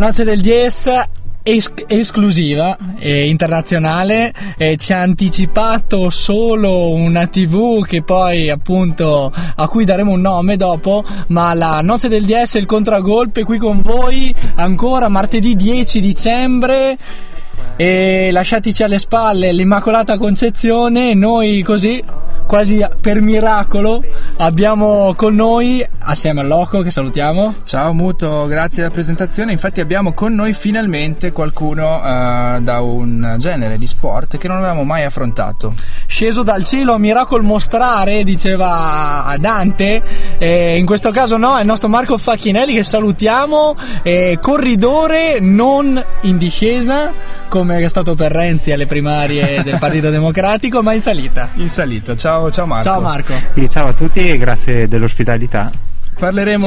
Noce del 10 es- esclusiva e internazionale eh, ci ha anticipato solo una tv che poi appunto a cui daremo un nome dopo ma la noce del 10 il contragolpe qui con voi ancora martedì 10 dicembre. E lasciatici alle spalle l'Immacolata Concezione noi così quasi per miracolo abbiamo con noi assieme al Loco che salutiamo Ciao Muto, grazie della presentazione. Infatti abbiamo con noi finalmente qualcuno eh, da un genere di sport che non avevamo mai affrontato. sceso dal cielo a miracolo mostrare, diceva Dante. Eh, in questo caso no, è il nostro Marco Facchinelli che salutiamo, eh, corridore non in discesa, come è stato per Renzi alle primarie del Partito Democratico, ma in salita. In salita. Ciao, ciao Marco. Ciao Marco. Quindi ciao a tutti e grazie dell'ospitalità. Parleremo,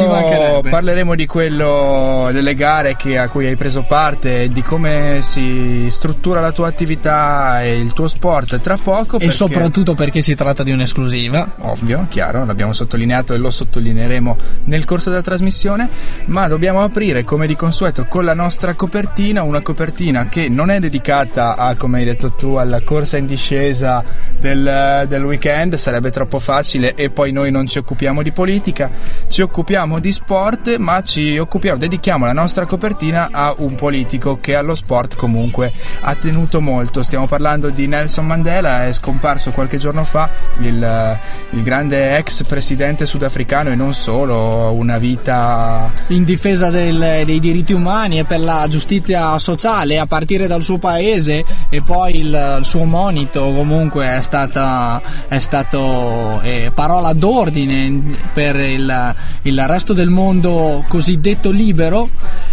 parleremo di quello delle gare che- a cui hai preso parte, di come si struttura la tua attività e il tuo sport tra poco. E perché- soprattutto perché si tratta di un'esclusiva. ovvio, chiaro, l'abbiamo sottolineato e lo sottolineeremo nel corso della trasmissione, ma dobbiamo aprire come di consueto con la nostra copertina, una copertina che non è dedicata a, come hai detto tu, alla corsa in discesa del, del weekend, sarebbe troppo facile e poi noi non ci occupiamo di politica, ci occupiamo di sport, ma ci occupiamo, dedichiamo la nostra copertina a un politico che allo sport comunque ha tenuto molto. Stiamo parlando di Nelson Mandela, è scomparso qualche giorno fa il, il grande ex presidente sudafricano e non solo, una vita in difesa del- dei diritti umani e per la giustizia sociale a partire dal suo paese e poi il, il suo monito comunque è, stata, è stato eh, parola d'ordine per il, il resto del mondo cosiddetto libero.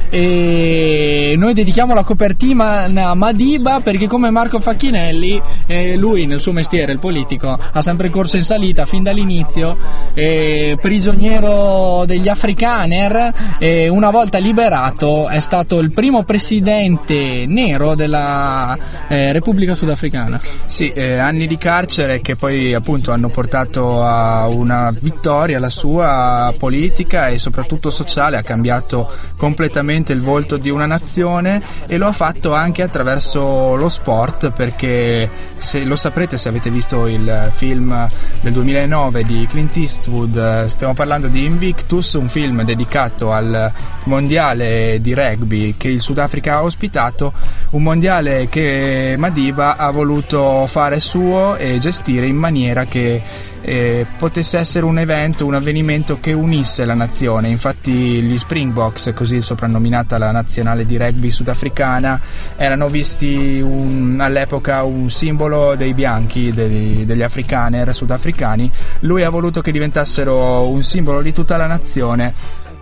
E noi dedichiamo la copertina a Madiba perché come Marco Facchinelli eh, lui nel suo mestiere il politico ha sempre corso in salita fin dall'inizio. Eh, prigioniero degli afrikaner e una volta liberato è stato il primo presidente nero della eh, Repubblica Sudafricana. Sì, eh, anni di carcere che poi appunto hanno portato a una vittoria la sua politica e soprattutto sociale, ha cambiato completamente il volto di una nazione e lo ha fatto anche attraverso lo sport perché se lo saprete se avete visto il film del 2009 di Clint Eastwood, stiamo parlando di Invictus, un film dedicato al mondiale di rugby che il Sudafrica ha ospitato, un mondiale che Madiba ha voluto fare suo e gestire in maniera che eh, potesse essere un evento, un avvenimento che unisse la nazione. Infatti gli Springboks, così soprannominata la nazionale di rugby sudafricana, erano visti un- all'epoca un simbolo dei bianchi, dei- degli afrikaner sudafricani. Lui ha voluto che diventassero un simbolo di tutta la nazione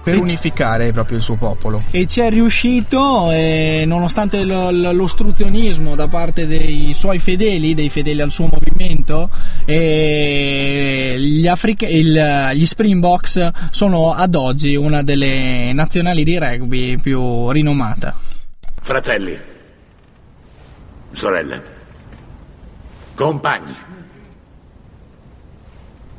per E c- unificare proprio il suo popolo. e ci è riuscito e nonostante lo- lo- l'ostruzionismo da parte dei suoi fedeli, dei fedeli al suo movimento, e gli, Africa- il- gli Springboks sono ad oggi una delle nazionali di rugby più rinomata. Fratelli, sorelle, compagni,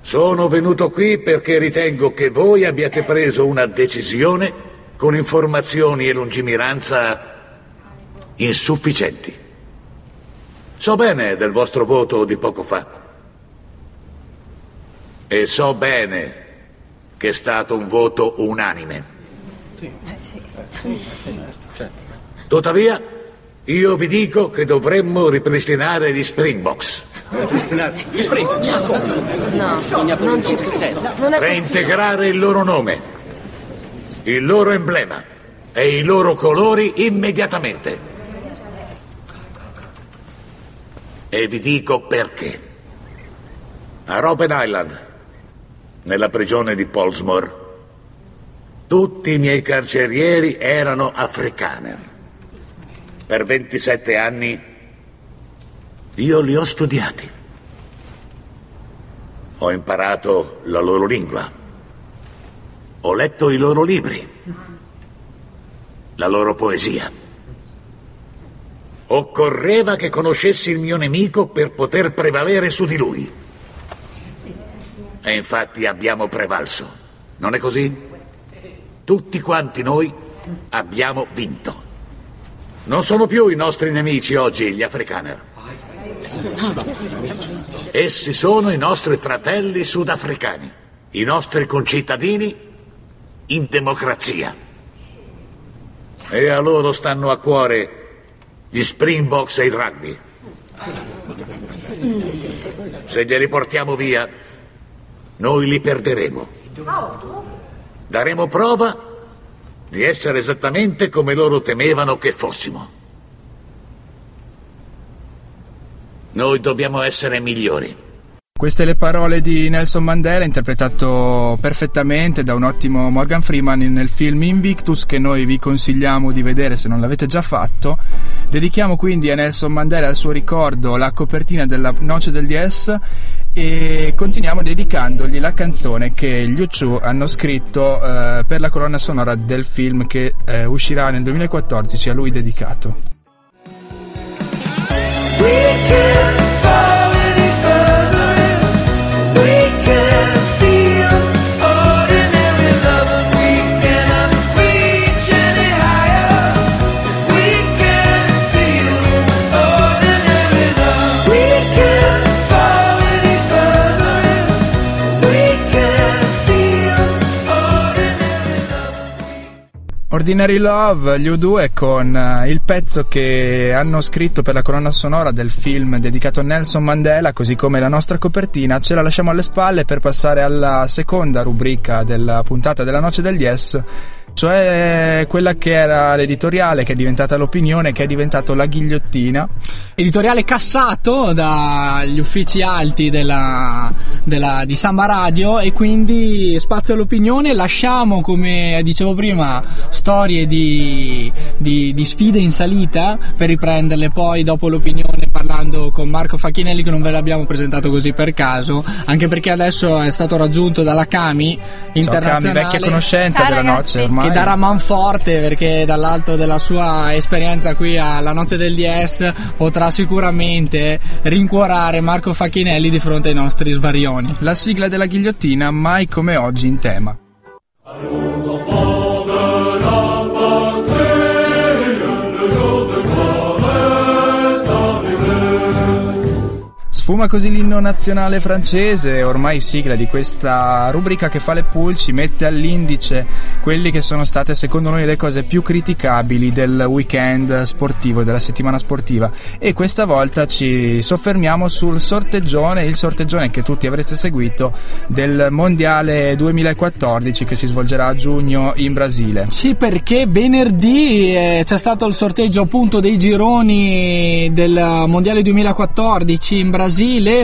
sono venuto qui perché ritengo che voi abbiate preso una decisione con informazioni e lungimiranza insufficienti. So bene del vostro voto di poco fa. E so bene che è stato un voto unanime. Tuttavia, io vi dico che dovremmo ripristinare gli Springboks, No, non ci credo. Non è possibile. reintegrare il loro nome, il loro emblema e i loro colori immediatamente. E vi dico perché. A Robben Island, nella prigione di Polsmore, tutti i miei carcerieri erano afrikaner. Per 27 anni io li ho studiati. Ho imparato la loro lingua. Ho letto i loro libri. La loro poesia. Occorreva che conoscessi il mio nemico per poter prevalere su di lui. E infatti abbiamo prevalso. Non è così? Tutti quanti noi abbiamo vinto. Non sono più i nostri nemici oggi gli afrikaner. Essi sono i nostri fratelli sudafricani, i nostri concittadini in democrazia. E a loro stanno a cuore gli Springboks e il rugby. Se glieli portiamo via, noi li perderemo. Daremo prova di essere esattamente come loro temevano che fossimo. Noi dobbiamo essere migliori. Queste le parole di Nelson Mandela, interpretato perfettamente da un ottimo Morgan Freeman nel film Invictus, che noi vi consigliamo di vedere se non l'avete già fatto. Dedichiamo quindi a Nelson Mandela al suo ricordo la copertina della Noce del DS e continuiamo dedicandogli la canzone che gli U2 hanno scritto eh, per la colonna sonora del film che eh, uscirà nel 2014 a lui dedicato. We can Ordinary Love, gli U2 con uh, il pezzo che hanno scritto per la colonna sonora del film dedicato a Nelson Mandela, così come la nostra copertina, ce la lasciamo alle spalle per passare alla seconda rubrica della puntata della Noce del Yes cioè quella che era l'editoriale, che è diventata l'opinione, che è diventato la ghigliottina. Editoriale cassato dagli uffici alti della, della, di Samba Radio e quindi spazio all'opinione. Lasciamo, come dicevo prima, storie di, di, di sfide in salita per riprenderle poi dopo l'opinione parlando con Marco Facchinelli che non ve l'abbiamo presentato così per caso, anche perché adesso è stato raggiunto dalla Cami internazionale. Ciao, Cami, vecchia conoscenza Ciao, della ragazzi. noce ormai. Che darà manforte perché dall'alto della sua esperienza qui alla noce del DS potrà sicuramente rincuorare Marco Facchinelli di fronte ai nostri svarioni. La sigla della ghigliottina mai come oggi in tema. Sfuma così l'inno nazionale francese, ormai sigla di questa rubrica che fa le pulci, mette all'indice quelli che sono state secondo noi le cose più criticabili del weekend sportivo, della settimana sportiva e questa volta ci soffermiamo sul sorteggione, il sorteggione che tutti avrete seguito del Mondiale 2014 che si svolgerà a giugno in Brasile. Sì, perché venerdì eh, c'è stato il sorteggio appunto dei gironi del Mondiale 2014 in Brasile,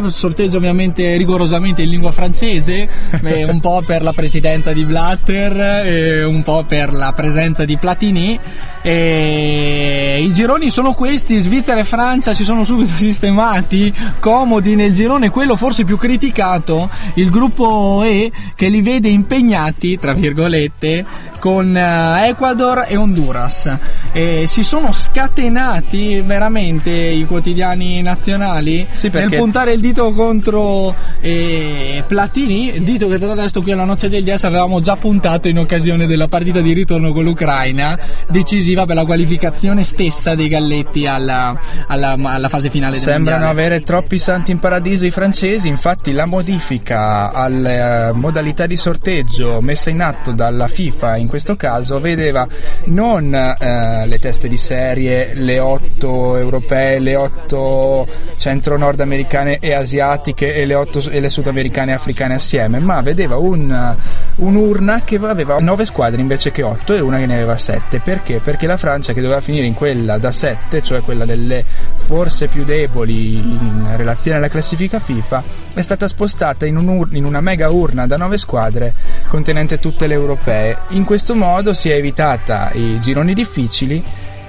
sorteggio ovviamente rigorosamente in lingua francese, eh, un po' per la presidenza di Blatter, e un po' per la presenza di Platini. E I gironi sono questi, Svizzera e Francia si sono subito sistemati, comodi nel girone, quello forse più criticato, il gruppo E che li vede impegnati, tra virgolette, con eh, Ecuador e Honduras. E si sono scatenati veramente i quotidiani nazionali Sì, nel puntare il dito contro eh, Platini, dito che tra l'altro qui alla noce del DS avevamo già puntato in occasione della partita di ritorno con l'Ucraina, decisiva per la qualificazione stessa dei Galletti alla, alla- alla fase finale Sembrano avere troppi santi in paradiso i francesi, infatti la modifica alle eh, modalità di sorteggio messa in atto dalla FIFA in questo caso vedeva non eh, le teste di serie, le otto europee, le otto centro-nordamericane e asiatiche e le, otto, e le sudamericane e africane assieme, ma vedeva un, un'urna che aveva nove squadre invece che otto e una che ne aveva sette. Perché? Perché la Francia che doveva finire in quella da sette, cioè quella delle forse più deboli in relazione alla classifica FIFA, è stata spostata in, un'ur- in una mega urna da nove squadre contenente tutte le europee. In questo modo si è evitata i gironi difficili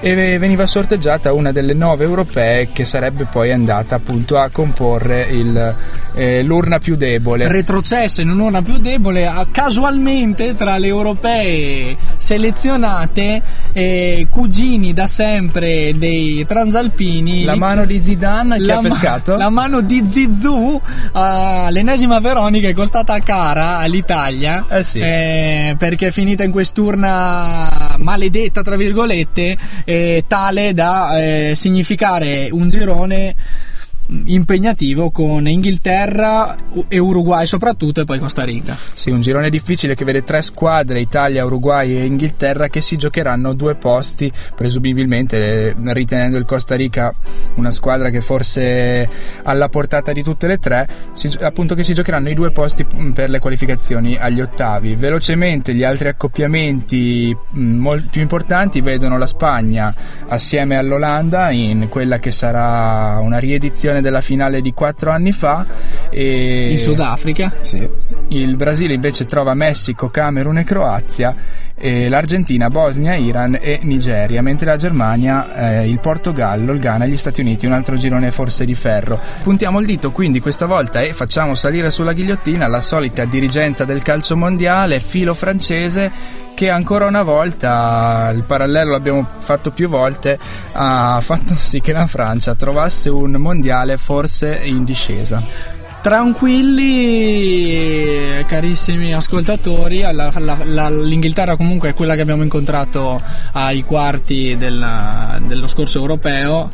e veniva sorteggiata una delle nove europee che sarebbe poi andata appunto a comporre il, eh, l'urna più debole. Retrocessa in un'urna più debole, casualmente tra le europee selezionate, eh, cugini da sempre dei transalpini. La mano di Zidane che ha pescato? La mano di Zizou, uh, l'ennesima Veronica è costata cara all'Italia eh sì. eh, perché è finita in quest'urna maledetta, tra virgolette, tale da eh, significare un girone impegnativo con Inghilterra e Uruguay soprattutto e poi Costa Rica. Sì, un girone difficile che vede tre squadre, Italia, Uruguay e Inghilterra, che si giocheranno due posti, presumibilmente ritenendo il Costa Rica una squadra che forse alla portata di tutte le tre, si, appunto che si giocheranno i due posti per le qualificazioni agli ottavi. Velocemente gli altri accoppiamenti molto più importanti vedono la Spagna assieme all'Olanda in quella che sarà una riedizione edizione della finale di quattro anni fa. In Sudafrica? Sì. Il Brasile invece trova Messico, Camerun e Croazia, e l'Argentina, Bosnia, Iran e Nigeria, mentre la Germania, eh, il Portogallo, il Ghana e gli Stati Uniti, un altro girone forse di ferro. Puntiamo il dito quindi questa volta e facciamo salire sulla ghigliottina la solita dirigenza del calcio mondiale, filo francese che ancora una volta, il parallelo l'abbiamo fatto più volte, ha fatto sì che la Francia trovasse un mondiale forse in discesa. Tranquilli, carissimi ascoltatori, la, la, la, l'Inghilterra comunque è quella che abbiamo incontrato ai quarti del, dello scorso europeo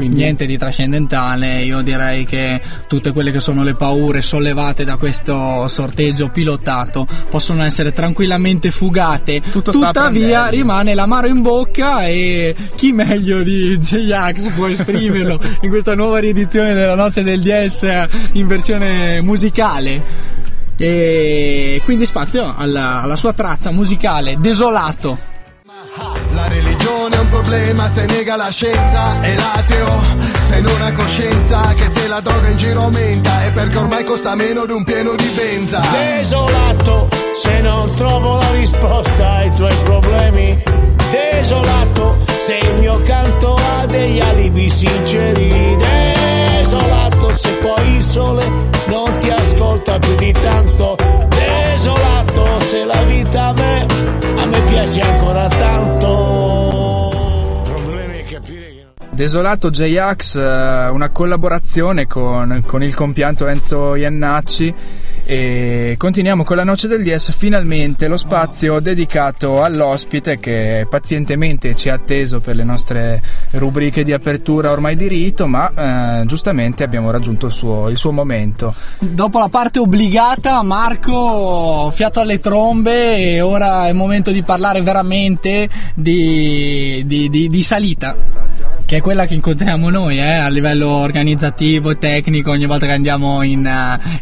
quindi niente di trascendentale, io direi che tutte quelle che sono le paure sollevate da questo sorteggio pilotato possono essere tranquillamente fugate. Tutto Tuttavia rimane l'amaro in bocca e chi meglio di J-Ax può esprimerlo in questa nuova riedizione della Noce del DS in versione musicale. E quindi spazio alla, alla sua traccia musicale Desolato. Problema se nega la scienza e l'ateo se non ha coscienza che se la droga in giro aumenta è perché ormai costa meno di un pieno di benza. Desolato se non trovo la risposta ai tuoi problemi. Desolato se il mio canto ha degli alibi sinceri. Desolato se poi il sole non ti ascolta più di tanto. Desolato se la vita a me, a me piace ancora tanto. Desolato J-Ax, eh, una collaborazione con, con il compianto Enzo Iannacci. E continuiamo con la noce del DS, finalmente lo spazio dedicato all'ospite che pazientemente ci ha atteso per le nostre rubriche di apertura ormai di rito, ma eh, giustamente abbiamo raggiunto il suo, il suo, momento. Dopo la parte obbligata, Marco, fiato alle trombe e ora è il momento di parlare veramente di, di, di, di salita che è quella che incontriamo noi eh, a livello organizzativo e tecnico ogni volta che andiamo in,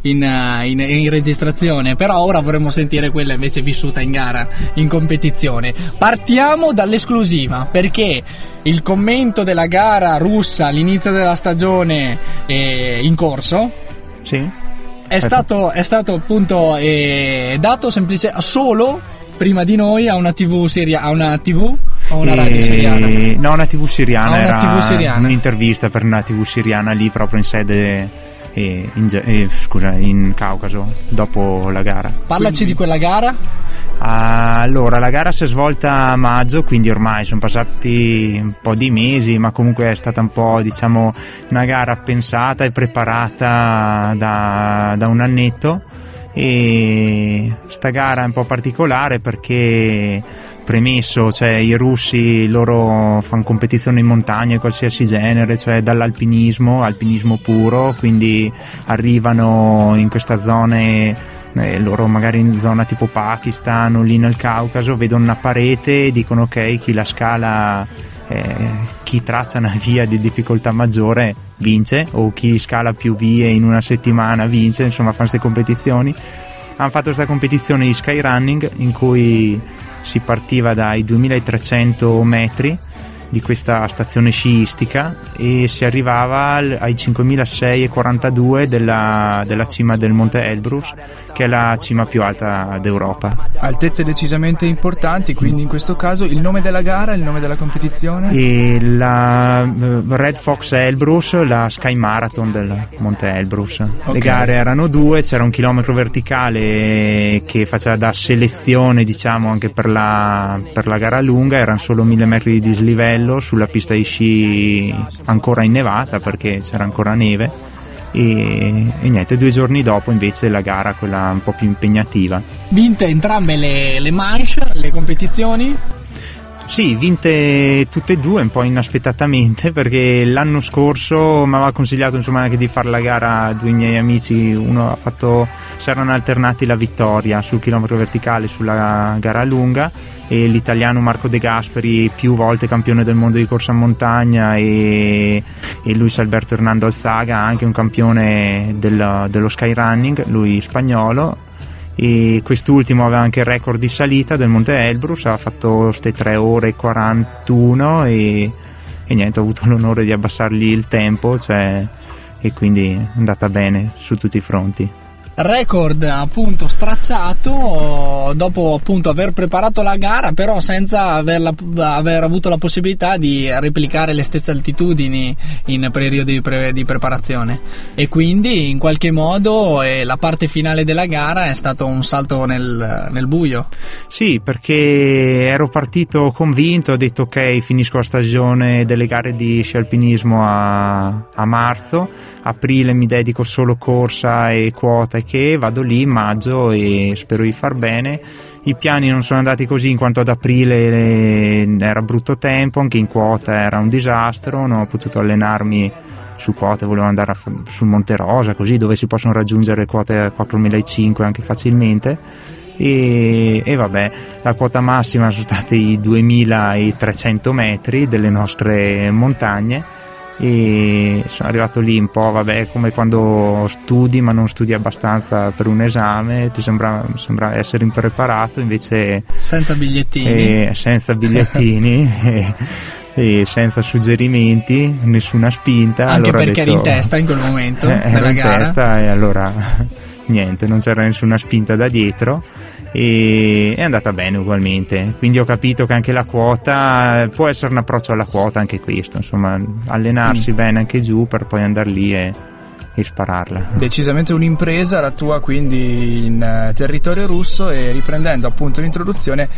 in, in, in, registrazione. Però ora vorremmo sentire quella invece vissuta in gara, in competizione. Partiamo dall'esclusiva perché il commento della gara russa all'inizio della stagione è in corso. Sì. È stato, è stato appunto eh, dato semplicemente solo prima di noi a una TV, seria, a una TV o una radio siriana? No, una TV siriana. Ah, una era TV siriana. un'intervista per una TV siriana lì proprio in sede. Eh, in, eh, scusa, in Caucaso dopo la gara. Parlaci quindi, di quella gara. Allora, la gara si è svolta a maggio, quindi ormai sono passati un po' di mesi, ma comunque è stata un po' diciamo una gara pensata e preparata da, da un annetto. E sta gara è un po' particolare perché premesso, cioè i russi loro fanno competizione in montagna di qualsiasi genere, cioè dall'alpinismo, alpinismo puro, quindi arrivano in queste zone eh, loro magari in zona tipo Pakistan o lì nel Caucaso vedono una parete e dicono ok chi la scala eh, chi traccia una via di difficoltà maggiore vince o chi scala più vie in una settimana vince insomma fanno queste competizioni. Hanno fatto questa competizione di skyrunning in cui si partiva dai 2300 metri di questa stazione sciistica e si arrivava ai 5642 della, della cima del Monte Elbrus, che è la cima più alta d'Europa. Altezze decisamente importanti, quindi in questo caso il nome della gara, il nome della competizione? E la eh, Red Fox Elbrus, la Sky Marathon del Monte Elbrus. Le Ok. gare erano due, c'era un chilometro verticale che faceva da selezione diciamo anche per la, per la gara lunga, erano solo mille metri di dislivello sulla pista di sci ancora innevata perché c'era ancora neve e, e niente, due giorni dopo invece la gara, quella un po' più impegnativa. Vinte entrambe le, le manche, le competizioni. Sì, vinte tutte e due un po' inaspettatamente perché l'anno scorso mi aveva consigliato insomma anche di fare la gara due miei amici, uno ha fatto, si erano alternati la vittoria sul chilometro verticale sulla gara lunga e l'italiano Marco De Gasperi più volte campione del mondo di corsa in montagna e, e Luis Alberto Hernando Alzaga anche un campione del- dello skyrunning, lui spagnolo e quest'ultimo aveva anche il record di salita del Monte Elbrus, ha fatto queste 3 ore e 41 e, e niente, ho avuto l'onore di abbassargli il tempo cioè, e quindi è andata bene su tutti i fronti. Record appunto stracciato dopo appunto aver preparato la gara, però senza averla- aver avuto la possibilità di replicare le stesse altitudini in periodi di, pre- di preparazione. E quindi in qualche modo eh, la parte finale della gara è stato un salto nel, nel buio. Sì, perché ero partito convinto, ho detto ok, finisco la stagione delle gare di sci alpinismo a, a marzo, aprile mi dedico solo corsa e quota e che vado lì in maggio e spero di far bene. I piani non sono andati così in quanto ad aprile era brutto tempo, anche in quota era un disastro, non ho potuto allenarmi su quote, volevo andare sul Monte Rosa, così dove si possono raggiungere quote a 4.500 anche facilmente. E, e vabbè, la quota massima sono stati i 2300 metri delle nostre montagne e sono arrivato lì un po' vabbè come quando studi ma non studi abbastanza per un esame ti sembra, sembra essere impreparato invece Senza bigliettini. eh, senza bigliettini e, e senza suggerimenti nessuna spinta Anche allora perché eri detto- in testa in quel momento eh, della in gara. testa e allora niente, non c'era nessuna spinta da dietro e è andata bene ugualmente. Quindi ho capito che anche la quota può essere un approccio alla quota, anche questo, insomma, allenarsi bene anche giù per poi andare lì e, e spararla. Decisamente un'impresa la tua quindi in eh, territorio russo e riprendendo appunto l'introduzione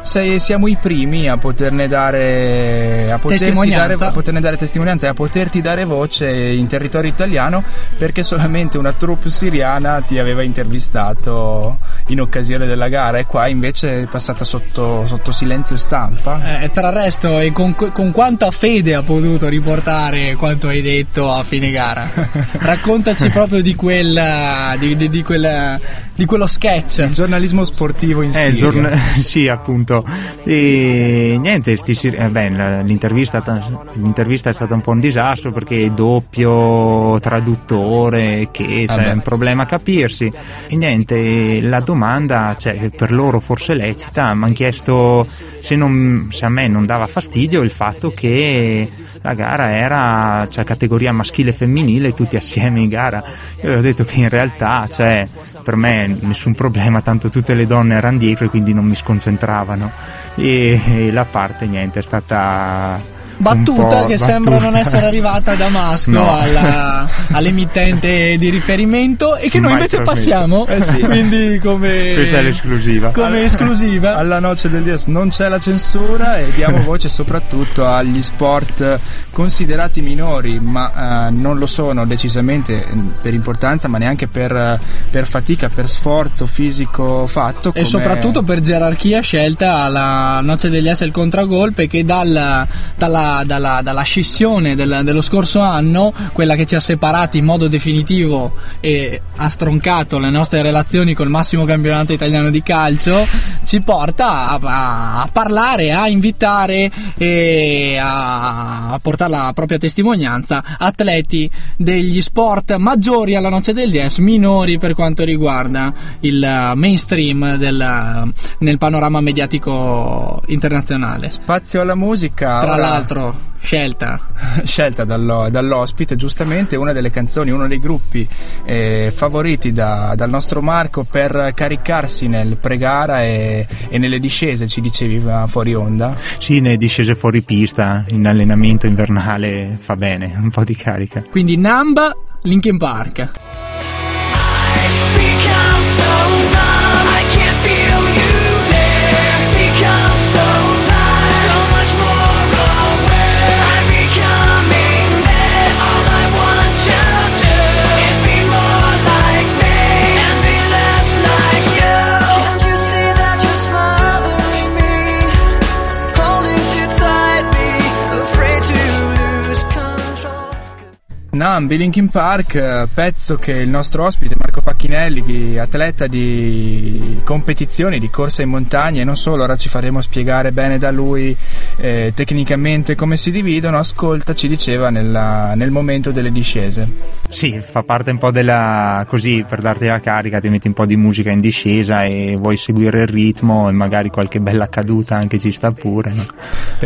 sei- siamo i primi a poterne dare a poterti Testimonianza. dare, a poterne dare testimonianza e a poterti dare voce in territorio italiano perché solamente una troupe siriana ti aveva intervistato in occasione della gara e qua invece è passata sotto, sotto silenzio stampa Eh, tra il resto, e con, con quanta fede ha potuto riportare quanto hai detto a fine gara? Raccontaci proprio di quel, di, di- di quel, di quello sketch. il giornalismo sportivo in Eh, Siria il giorno- sì, appunto. E niente, sti sir- eh, beh, l'intervista, ta- l'intervista è stata un po' un disastro perché doppio traduttore, che c'è Vabbè. un problema a capirsi. E niente, la domanda, cioè, per loro forse lecita, mi hanno chiesto se, non- se a me non dava fastidio il fatto che la gara era cioè, categoria maschile e femminile tutti assieme in gara. Io ho detto che in realtà, cioè, per me nessun problema, tanto tutte le donne erano dietro e quindi non mi sconcentravano. E, e la parte niente è stata Battuta che sembra non battuta. essere arrivata a Damasco No. alla- all'emittente di riferimento e che noi Mai invece trasmesso. passiamo. Eh sì. Quindi come, Questa è l'esclusiva. come esclusiva. Alla noce del DS non c'è la censura e diamo voce soprattutto agli sport considerati minori, ma eh, non lo sono decisamente eh, per importanza, ma neanche per, per fatica, per sforzo fisico fatto. E come- soprattutto per gerarchia scelta alla Noce degli S il contragolpe che dal- dalla dalla, dalla, dalla scissione del, dello scorso anno, quella che ci ha separati in modo definitivo e ha stroncato le nostre relazioni col massimo campionato italiano di calcio, ci porta a, a, a parlare, a invitare e a, a portare la propria testimonianza atleti degli sport maggiori alla noce del DS, minori per quanto riguarda il mainstream del, nel panorama mediatico internazionale. Spazio alla musica. Tra ora- l'altro, scelta. scelta dallo- dall'ospite, giustamente una delle canzoni, uno dei gruppi eh, favoriti da- dal nostro Marco per caricarsi nel pregara e, e nelle discese, ci dicevi fuori onda. Sì, ne discese fuori pista in allenamento invernale fa bene, un po' di carica. Quindi Namba, Linkin Park. Nambi, Linkin Park, eh, pezzo che il nostro ospite Marco Facchinelli, atleta di competizioni, di corsa in montagna e non solo, ora ci faremo spiegare bene da lui eh, tecnicamente come si dividono, ascolta, ci diceva nella- nel momento delle discese. Sì, fa parte un po' della. così per darti la carica, ti metti un po' di musica in discesa e vuoi seguire il ritmo e magari qualche bella caduta anche ci sta pure. no?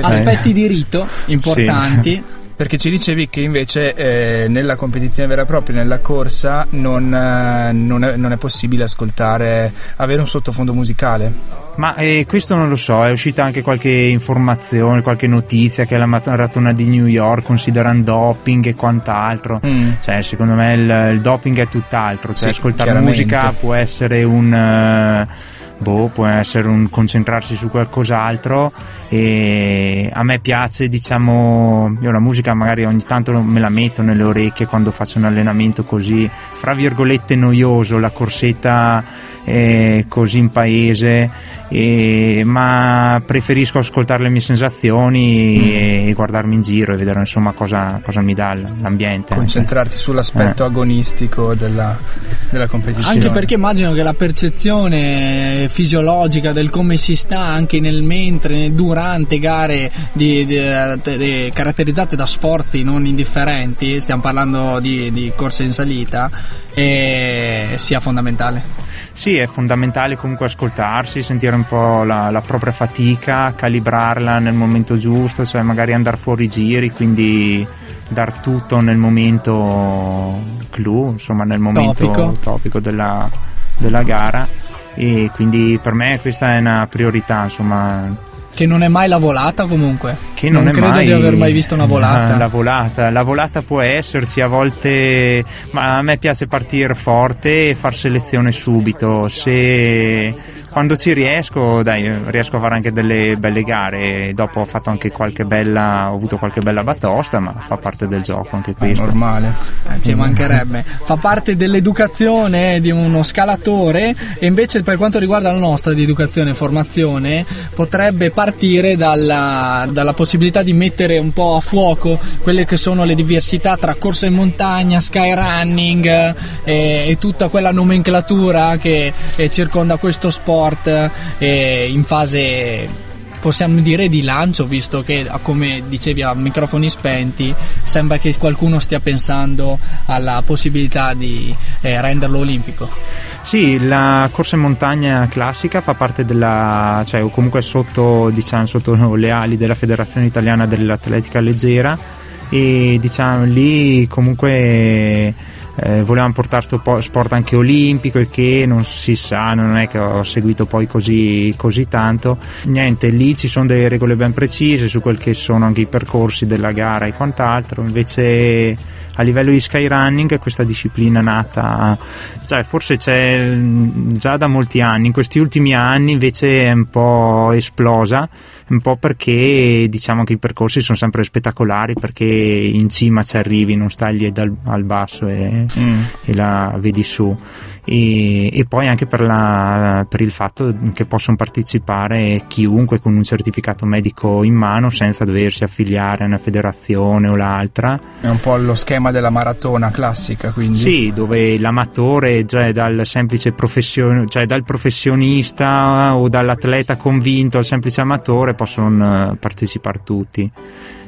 Aspetti di rito importanti. Perché ci dicevi che invece eh, nella competizione vera e propria, nella corsa, non, eh, non è, non è possibile ascoltare, avere un sottofondo musicale. Ma eh, questo non lo so, è uscita anche qualche informazione, qualche notizia che la maratona di New York considerano doping e quant'altro. Mm. Cioè, secondo me il, il doping è tutt'altro. Cioè, Sì, ascoltare musica può essere un. eh, boh, può essere un concentrarsi su qualcos'altro. E a me piace, diciamo, io la musica magari ogni tanto me la metto nelle orecchie quando faccio un allenamento così, fra virgolette, noioso, la corsetta eh, così in paese, e- ma preferisco ascoltare le mie sensazioni e guardarmi in giro e vedere insomma cosa, cosa mi dà l'ambiente. Concentrarti sull'aspetto Eh. agonistico della, della competizione. Anche perché immagino che la percezione fisiologica del come si sta anche nel mentre, durante gare di- di- di- caratterizzate da sforzi non indifferenti, stiamo parlando di, di corse in salita, eh, sia fondamentale. Sì, è fondamentale comunque ascoltarsi, sentire un po' la, la propria fatica, calibrarla nel momento giusto, cioè magari andare fuori giri, quindi dar tutto nel momento clou, insomma nel momento Topico. topico della, della gara e quindi per me questa è una priorità, insomma, Che non è mai la volata comunque. che non, è credo mai di aver mai visto una volata. La volata, la volata può esserci a volte, ma a me piace partire forte e far selezione subito. Se quando ci riesco, dai, riesco a fare anche delle belle gare. Dopo ho fatto anche qualche bella, ho avuto qualche bella batosta, ma fa parte del gioco anche questo. normale. Eh, ci mancherebbe. Fa parte dell'educazione di uno scalatore e invece per quanto riguarda la nostra di educazione e formazione potrebbe partire dalla, dalla possibilità di mettere un po' a fuoco quelle che sono le diversità tra corsa in montagna, skyrunning eh, e, e tutta quella nomenclatura che eh, circonda questo sport eh, in fase possiamo dire di lancio, visto che come dicevi a microfoni spenti, sembra che qualcuno stia pensando alla possibilità di eh, renderlo olimpico. Sì, la corsa in montagna classica fa parte della, cioè comunque sotto, diciamo, sotto le ali della Federazione Italiana dell'Atletica Leggera e diciamo lì comunque eh, volevamo portare sto po- sport anche olimpico e che non si sa, non è che ho seguito poi così, così tanto. Niente, lì ci sono delle regole ben precise su quel che sono anche i percorsi della gara e quant'altro, invece a livello di skyrunning questa disciplina nata cioè forse c'è già da molti anni. In questi ultimi anni invece è un po' esplosa un po' perché diciamo che i percorsi sono sempre spettacolari perché in cima ci arrivi non stai lì dal, al basso e, Mm. e la vedi su e, e poi anche per, la, per il fatto che possono partecipare chiunque con un certificato medico in mano senza doversi affiliare a una federazione o l'altra. È un po' lo schema della maratona classica, quindi. Sì, dove l'amatore, cioè dal semplice profession- cioè dal professionista o dall'atleta convinto al semplice amatore possono eh, partecipare tutti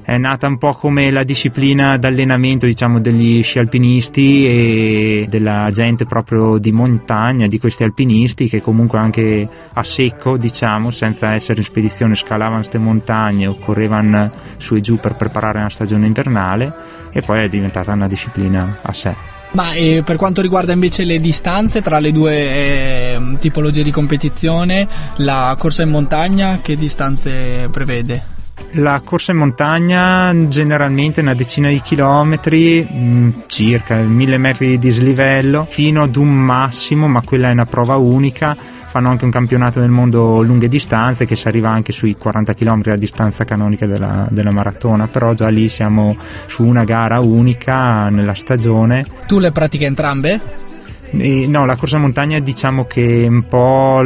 è nata un po' come la disciplina d'allenamento diciamo degli sci alpinisti e della gente proprio di montagna di questi alpinisti che comunque anche a secco diciamo senza essere in spedizione scalavano queste montagne o correvano su e giù per preparare una stagione invernale e poi è diventata una disciplina a sé Ma eh, per quanto riguarda invece le distanze tra le due eh, tipologie di competizione, la corsa in montagna che distanze prevede? La corsa in montagna generalmente una decina di chilometri, mh, circa mille metri di dislivello, fino ad un massimo, ma quella è una prova unica. Fanno anche un campionato del mondo lunghe distanze che si arriva anche sui 40 km la distanza canonica della, della maratona, però già lì siamo su una gara unica nella stagione. Tu le pratichi entrambe? No, la corsa in montagna diciamo che un po',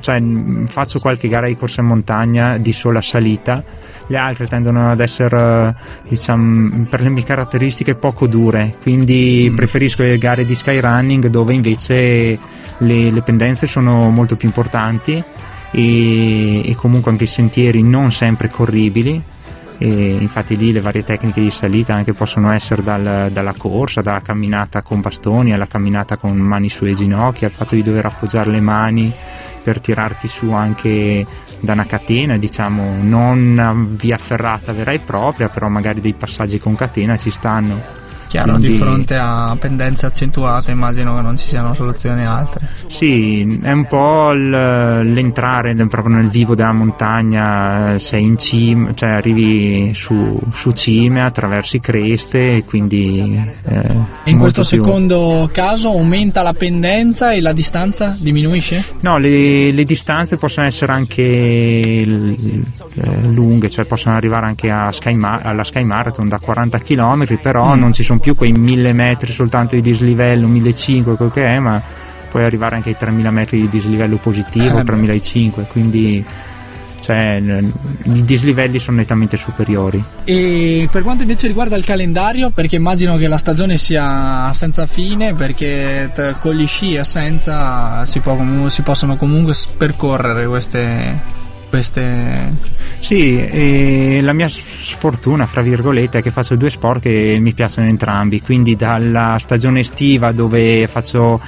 cioè, faccio qualche gara di corsa in montagna di sola salita, le altre tendono ad essere, diciamo, per le mie caratteristiche poco dure, quindi preferisco le gare di skyrunning dove invece le, le pendenze sono molto più importanti e, e comunque anche i sentieri non sempre corribili. E infatti lì le varie tecniche di salita anche possono essere dal- dalla corsa, dalla camminata con bastoni alla camminata con mani sulle ginocchia, al fatto di dover appoggiare le mani per tirarti su anche da una catena, diciamo, non via ferrata vera e propria, però magari dei passaggi con catena ci stanno. Chiaro, Quindi- di fronte a pendenze accentuate immagino che non ci siano soluzioni altre. Sì, è un po' l'entrare proprio nel vivo della montagna, eh, sei in cima, cioè arrivi su, su cime, attraversi creste e quindi... eh, E in questo più- secondo caso aumenta la pendenza e la distanza diminuisce? No, le, le distanze possono essere anche eh, lunghe, cioè possono arrivare anche a Sky Ma- alla Sky Marathon da 40 km, però Mm. non ci sono più quei 1000 metri soltanto di dislivello, 1500 quel che è, ma puoi arrivare anche ai 3000 metri di dislivello positivo, Eh, beh. 3500, quindi cioè, i dislivelli sono nettamente superiori. E per quanto invece riguarda il calendario, perché immagino che la stagione sia senza fine, perché t- con gli sci e senza si, può si possono comunque percorrere queste... queste... Sì, la mia sfortuna, fra virgolette, è che faccio due sport che mi piacciono entrambi, quindi dalla stagione estiva dove faccio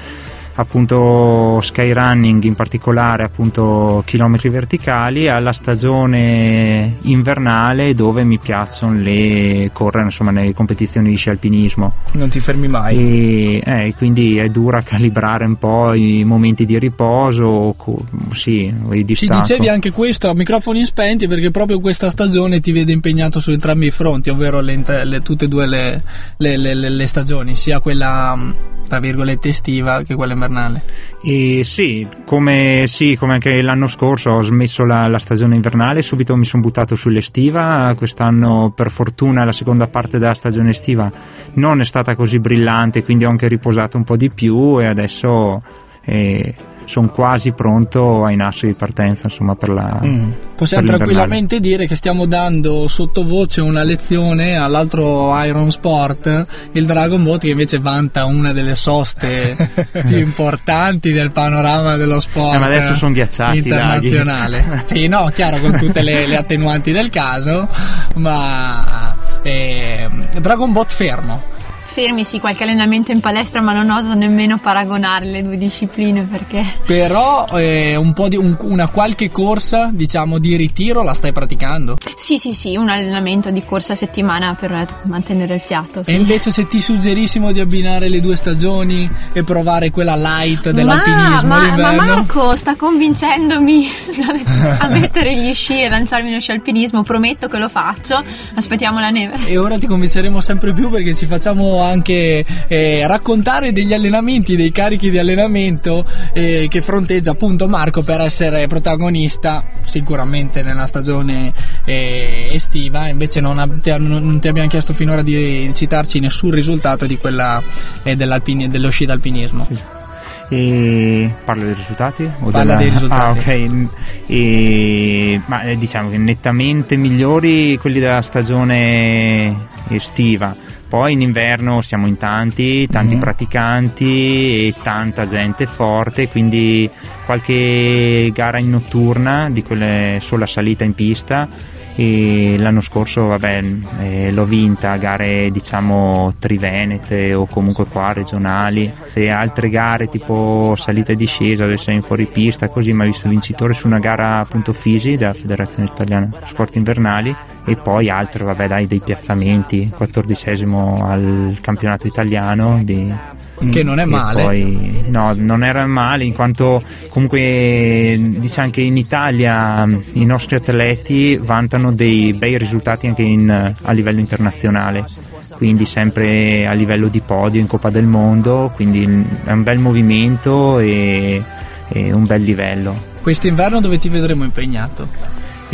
appunto skyrunning in particolare appunto chilometri verticali alla stagione invernale dove mi piacciono le correre insomma nelle competizioni di sci alpinismo Non ti fermi mai. e eh, quindi è dura calibrare un po' i momenti di riposo co- sì, di Ci dicevi anche questo a microfoni spenti perché proprio questa stagione ti vede impegnato su entrambi i fronti, ovvero le le- tutte e due le, le- le- le- le stagioni, sia quella tra virgolette estiva che quella invernale. E sì come, sì, come anche l'anno scorso ho smesso la, la stagione invernale, subito mi sono buttato sull'estiva, quest'anno per fortuna la seconda parte della stagione estiva non è stata così brillante, quindi ho anche riposato un po' di più e adesso sono quasi pronto ai nastri di partenza insomma per la... Possiamo per tranquillamente dire che stiamo dando sottovoce una lezione all'altro Iron Sport, il Dragon Boat, che invece vanta una delle soste più importanti del panorama dello sport Eh, ma adesso son ghiacciati internazionale. sì, no, chiaro, con tutte le, le attenuanti del caso, ma ehm, Dragon Boat fermo. Fermi sì, qualche allenamento in palestra, ma non oso nemmeno paragonare le due discipline perché Però eh, un po' di un- una qualche corsa, diciamo, di ritiro la stai praticando. sì, sì, sì, un allenamento di corsa a settimana per mantenere il fiato. sì. E invece se ti suggerissimo di abbinare le due stagioni e provare quella light dell'alpinismo ma, ma, ma Marco sta convincendomi a mettere gli sci e lanciarmi nello sci alpinismo, prometto che lo faccio. Aspettiamo la neve. E ora ti convinceremo sempre più perché ci facciamo anche eh, raccontare degli allenamenti, dei carichi di allenamento eh, che fronteggia appunto Marco per essere protagonista sicuramente nella stagione eh, estiva. Invece non, ab- ti, non ti abbiamo chiesto finora di citarci nessun risultato di quella eh, dello sci d'alpinismo. E parlo dei risultati? O Parla dei risultati. Ah, ok. E- ma eh, diciamo che nettamente migliori quelli della stagione estiva. Poi in inverno siamo in tanti, tanti Mhm. praticanti e tanta gente forte, quindi qualche gara in notturna di quelle sola salita in pista e l'anno scorso vabbè eh, l'ho vinta gare diciamo trivenete o comunque qua regionali. E altre gare tipo salita e discesa dove sei in fuori pista così ma ho visto vincitore su una gara appunto fisi della federazione italiana sport invernali e poi altre vabbè dai dei piazzamenti 14 al campionato italiano di Che non è male. poi, no, non era male in quanto comunque diciamo che in Italia i nostri atleti vantano dei bei risultati anche in- a livello internazionale, quindi sempre a livello di podio in Coppa del Mondo, quindi è un bel movimento e, e un bel livello. Quest'inverno dove ti vedremo impegnato?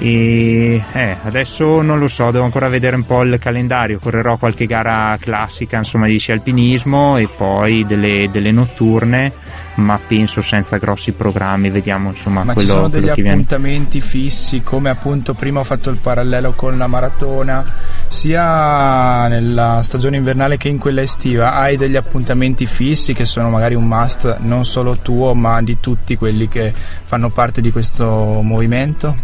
E eh, adesso non lo so, devo ancora vedere un po' il calendario. Correrò qualche gara classica, insomma, di sci alpinismo e poi delle, delle notturne, ma penso senza grossi programmi. Vediamo insomma Ma quello, ci sono degli che viene. appuntamenti fissi, come appunto prima ho fatto il parallelo con la maratona, sia nella stagione invernale che in quella estiva. Hai degli appuntamenti fissi che sono magari un must non solo tuo, ma di tutti quelli che fanno parte di questo movimento?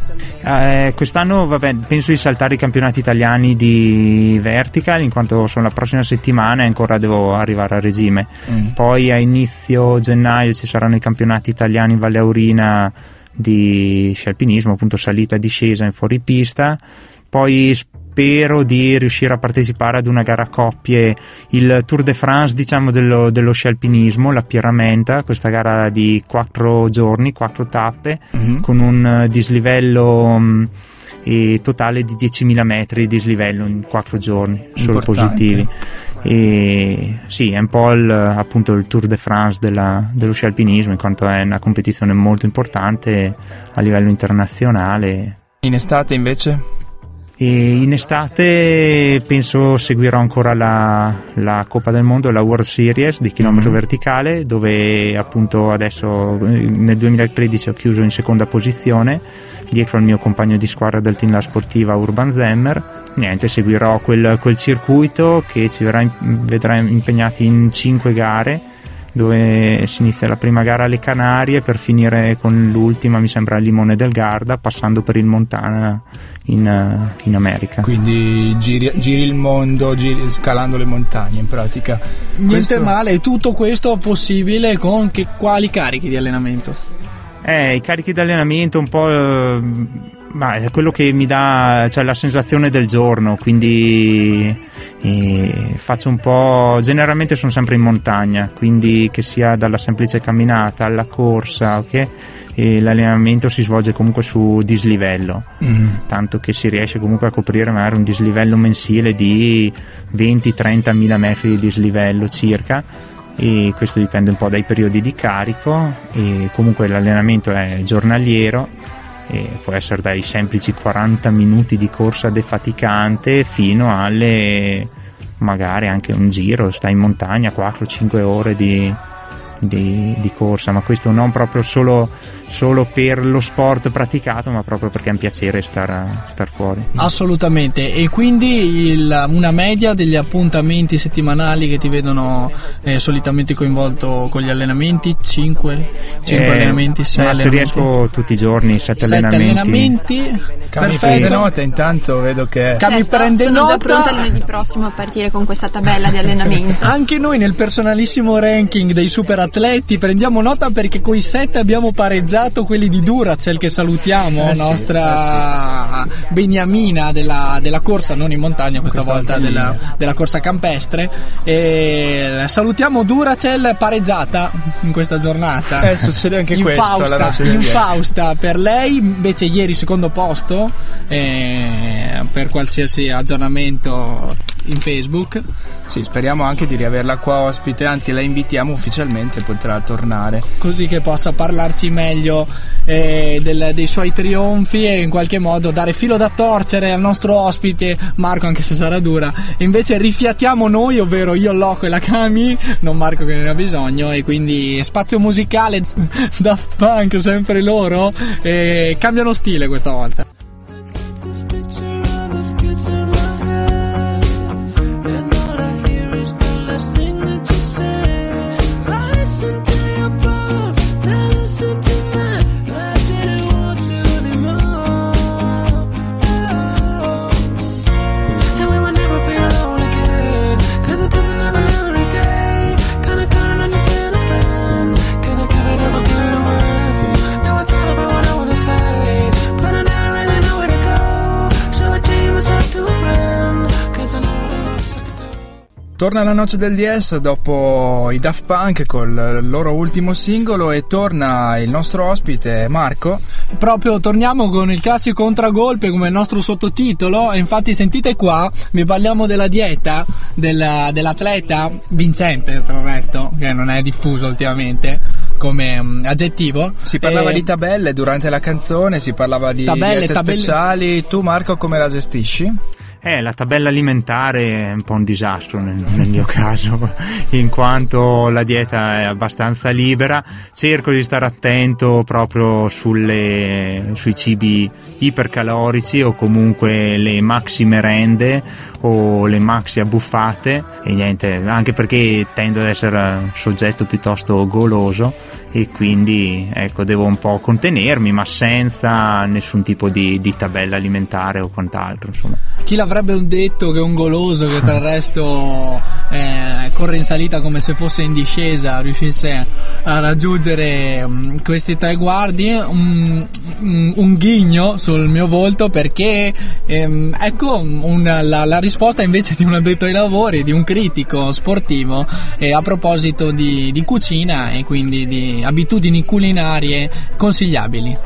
Eh, quest'anno vabbè, penso di saltare i campionati italiani di vertical, in quanto sono la prossima settimana e ancora devo arrivare a regime. Mm. Poi a inizio gennaio ci saranno i campionati italiani in Valle Aurina di sci alpinismo, appunto salita e discesa in fuoripista. Poi spero di riuscire a partecipare ad una gara a coppie, il Tour de France diciamo dello, dello sci alpinismo, la Pierramenta, questa gara di quattro giorni, quattro tappe, Mhm. con un dislivello mh, e totale di 10.000 metri di dislivello in quattro giorni, solo positivi. E sì, è un po' il, appunto il Tour de France della- dello sci alpinismo, in quanto è una competizione molto importante a livello internazionale. In estate invece? E in estate penso seguirò ancora la, la Coppa del Mondo, la World Series di chilometro Mhm. verticale, dove appunto adesso eh, nel 2013 ho chiuso in seconda posizione, dietro al mio compagno di squadra del team La Sportiva Urban Zemmer. Niente, seguirò quel, quel circuito che ci verrà, vedrà impegnati in cinque gare dove si inizia la prima gara alle Canarie per finire con l'ultima, mi sembra, a Limone del Garda, passando per il Montana in, eh, in America. Quindi giri, giri il mondo giri- scalando le montagne in pratica. Niente Questo- male, tutto questo possibile con che, quali carichi di allenamento? Eh, i carichi di allenamento un po'... eh, ma è quello che mi dà cioè, la sensazione del giorno, quindi eh, faccio un po'... generalmente sono sempre in montagna, quindi che sia dalla semplice camminata alla corsa, ok? L'allenamento si svolge comunque su dislivello, Mm. tanto che si riesce comunque a coprire magari un dislivello mensile di 20-30 mila metri di dislivello circa e questo dipende un po' dai periodi di carico. E comunque l'allenamento è giornaliero può essere dai semplici 40 minuti di corsa defaticante fino alle magari anche un giro, stai in montagna 4-5 ore di, di- di corsa, ma questo non proprio solo, solo per lo sport praticato, ma proprio perché è un piacere star, star fuori. Assolutamente, e quindi il- una media degli appuntamenti settimanali che ti vedono eh, solitamente coinvolto con gli allenamenti? 5, Eh, allenamenti, 6 ma se allenamenti? riesco tutti i giorni, 7 Sette allenamenti. allenamenti, Cami prende perfetto. nota, intanto vedo che... Cami Certo, prende sono già nota. pronta lunedì prossimo a partire con questa tabella di allenamento. Anche noi nel personalissimo ranking dei super atleti prendiamo nota perché coi 7 abbiamo pareggiato quelli di Duracell che salutiamo, Eh sì, nostra beniamina della, della corsa, non in montagna questa, Questa volta, della, della corsa campestre. E salutiamo Duracell pareggiata in questa giornata. Eh, succede anche questo alla Infausta, noce del DS. infausta per lei, invece ieri secondo posto eh, per qualsiasi aggiornamento in Facebook. Sì, speriamo anche di riaverla qua ospite, anzi la invitiamo ufficialmente, potrà tornare. Così che possa parlarci meglio eh, del- dei suoi trionfi e in qualche modo dare filo da torcere al nostro ospite Marco, anche se sarà dura. E invece rifiatiamo noi, ovvero io, Loco e la Cami, non Marco che ne ha bisogno. E quindi spazio musicale Daft Punk, sempre loro. E cambiano stile questa volta. Torna la noce del DS dopo i Daft Punk con il loro ultimo singolo e torna il nostro ospite Marco. Proprio torniamo con il classico contragolpe come il nostro sottotitolo. E infatti, sentite qua, vi parliamo della dieta della- dell'atleta vincente, per il resto, che non è diffuso ultimamente come mm, aggettivo. Si parlava E- di tabelle durante la canzone, si parlava di Tabelle, tabelle- speciali. Tu Marco come la gestisci? Eh, la tabella alimentare è un po' un disastro nel, nel mio caso, in quanto la dieta è abbastanza libera. Cerco di stare attento proprio sulle- sui cibi ipercalorici o comunque le maxi merende o le maxi abbuffate e niente, anche perché tendo ad essere un soggetto piuttosto goloso e quindi ecco devo un po' contenermi ma senza nessun tipo di, di tabella alimentare o quant'altro insomma. Chi l'avrebbe detto che un goloso che del resto eh, corre in salita come se fosse in discesa riuscisse a raggiungere mm, questi traguardi? Un, un- un ghigno sul mio volto perché ehm, ecco una- la, la risposta invece di un addetto ai lavori, di un critico sportivo eh, a proposito di, di cucina e quindi di abitudini culinarie consigliabili.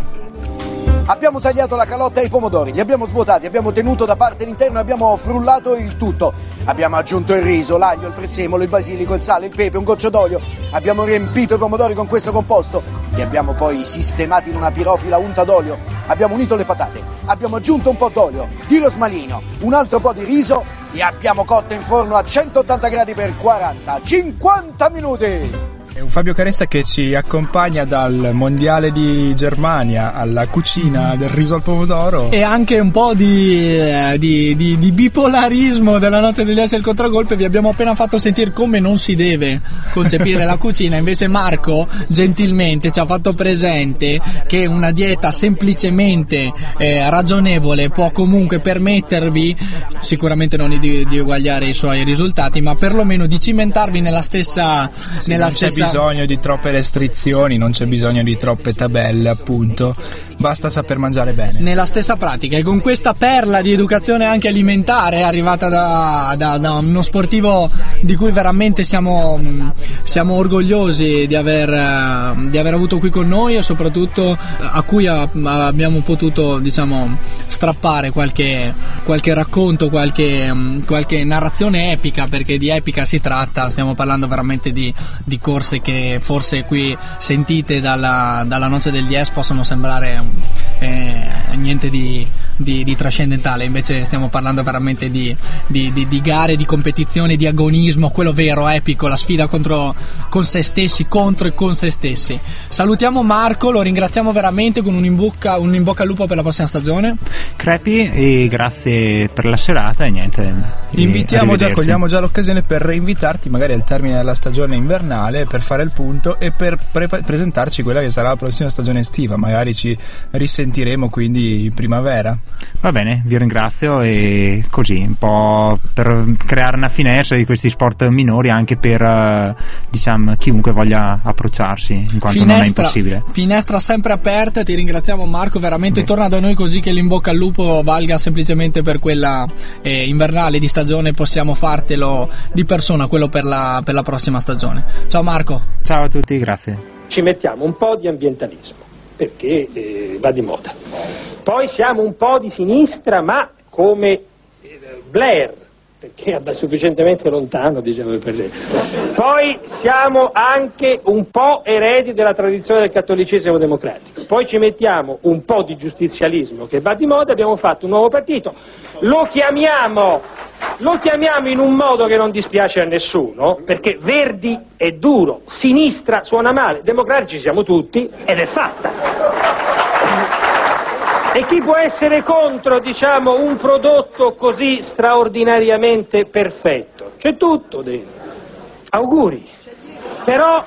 Abbiamo tagliato la calotta e i pomodori, li abbiamo svuotati, abbiamo tenuto da parte l'interno e abbiamo frullato il tutto. Abbiamo aggiunto il riso, l'aglio, il prezzemolo, il basilico, il sale, il pepe, un goccio d'olio. Abbiamo riempito i pomodori con questo composto. Li abbiamo poi sistemati in una pirofila unta d'olio. Abbiamo unito le patate. Abbiamo aggiunto un po' d'olio, di rosmalino, un altro po' di riso e abbiamo cotto in forno a 180 gradi per 40-50 minuti. È un Fabio Caressa che ci accompagna dal mondiale di Germania alla cucina del riso al pomodoro. e anche un po' di, eh, di- di- di bipolarismo della notte degli assi al contragolpe. Vi abbiamo appena fatto sentire come non si deve concepire la cucina. Invece Marco gentilmente ci ha fatto presente che una dieta semplicemente eh, ragionevole può comunque permettervi sicuramente non di, di uguagliare i suoi risultati ma perlomeno di cimentarvi nella stessa, Sì, nella stessa bisogno di troppe restrizioni, non c'è bisogno di troppe tabelle, appunto. Basta saper mangiare bene. nella stessa pratica e con questa perla di educazione anche alimentare arrivata da, da- da uno sportivo di cui veramente siamo, siamo orgogliosi di aver, eh, di aver avuto qui con noi e soprattutto eh, a cui a- abbiamo potuto diciamo, strappare qualche, qualche racconto, qualche, mh, qualche narrazione epica perché di epica si tratta, stiamo parlando veramente di, di corse che forse qui sentite dalla, dalla noce del Dies possono sembrare eh, niente di, di- di trascendentale, invece stiamo parlando veramente di, di- di- di gare, di competizione, di agonismo, quello vero, epico, la sfida contro, con se stessi, contro e con se stessi. Salutiamo Marco, lo ringraziamo veramente con un in bocca, un in bocca al lupo per la prossima stagione. Crepi e grazie per la serata e niente. Invitiamo già, cogliamo già l'occasione per reinvitarti magari al termine della stagione invernale per fare il punto e per pre- presentarci quella che sarà la prossima stagione estiva. Magari ci risentiremo quindi in primavera. Va bene, vi ringrazio e così un po' per creare una finestra di questi sport minori anche per eh, diciamo chiunque voglia approcciarsi in quanto non è impossibile. finestra sempre aperta, ti ringraziamo Marco, veramente torna da noi così che l'in bocca al lupo valga semplicemente per quella eh, invernale di stagione, possiamo fartelo di persona, quello per la, per la prossima stagione. Ciao Marco. Ciao a tutti, grazie. Ci mettiamo un po' di ambientalismo, perché eh, va di moda. Poi siamo un po' di sinistra, ma come eh, Blair, perché è sufficientemente lontano, diciamo per lei. Poi siamo anche un po' eredi della tradizione del cattolicesimo democratico. Poi ci mettiamo un po' di giustizialismo che va di moda, abbiamo fatto un nuovo partito. Lo chiamiamo, lo chiamiamo in un modo che non dispiace a nessuno, perché Verdi è duro, sinistra suona male, democratici siamo tutti ed è fatta. E chi può essere contro, diciamo, un prodotto così straordinariamente perfetto? C'è tutto dentro. Auguri. Però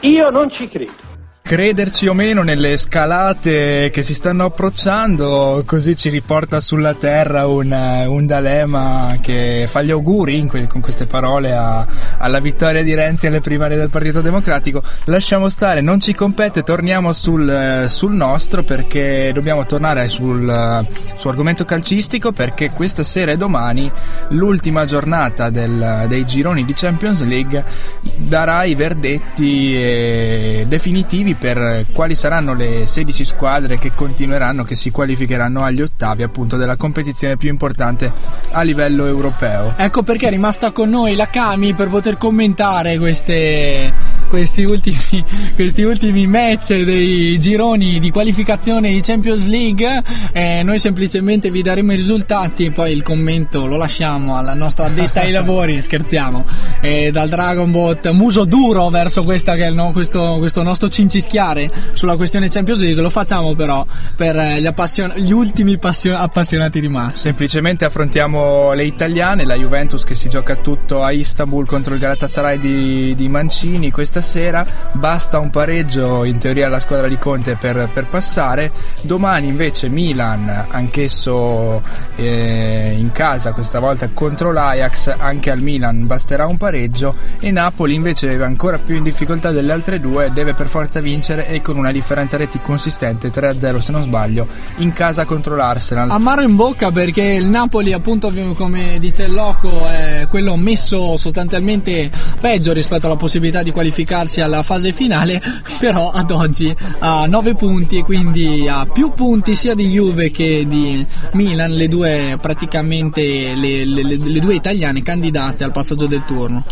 io non ci credo. Crederci o meno nelle scalate che si stanno approcciando, così ci riporta sulla terra un, un D'Alema che fa gli auguri que- con queste parole a- alla vittoria di Renzi alle primarie del Partito Democratico. Lasciamo stare, non ci compete, torniamo sul, sul nostro perché dobbiamo tornare sul, su argomento calcistico perché questa sera e domani l'ultima giornata del- dei gironi di Champions League darà i verdetti definitivi per quali saranno le 16 squadre che continueranno, che si qualificheranno agli ottavi appunto della competizione più importante a livello europeo. Ecco perché è rimasta con noi la Cami per poter commentare queste, questi, ultimi, questi ultimi match dei gironi di qualificazione di Champions League. Eh, noi semplicemente vi daremo i risultati e poi il commento lo lasciamo alla nostra addetta ai lavori, scherziamo, eh, dal Dragon Bot muso duro verso è no- questo, questo nostro cincischiare sulla questione Champions League. Lo facciamo però per eh, gli, appassion- gli ultimi passio- appassionati rimasti. Semplicemente affrontiamo le italiane, la Juventus che si gioca tutto a Istanbul contro il Galatasaray di, di Mancini questa sera, basta un pareggio in teoria alla squadra di Conte per, per passare, domani invece Milan, anch'esso eh, in casa questa volta contro l'Ajax, anche al Milan basterà un pareggio. E Napoli invece ancora più in difficoltà delle altre due, deve per forza vincere e con una differenza reti consistente 3-0 se non sbaglio in casa contro l'Arsenal. Amaro in bocca perché il Napoli, appunto, come dice il Loco, è quello messo sostanzialmente peggio rispetto alla possibilità di qualificarsi alla fase finale, però ad oggi ha 9 punti e quindi ha più punti sia di Juve che di Milan, le due praticamente le, le- le- le due italiane candidate al passaggio del turno.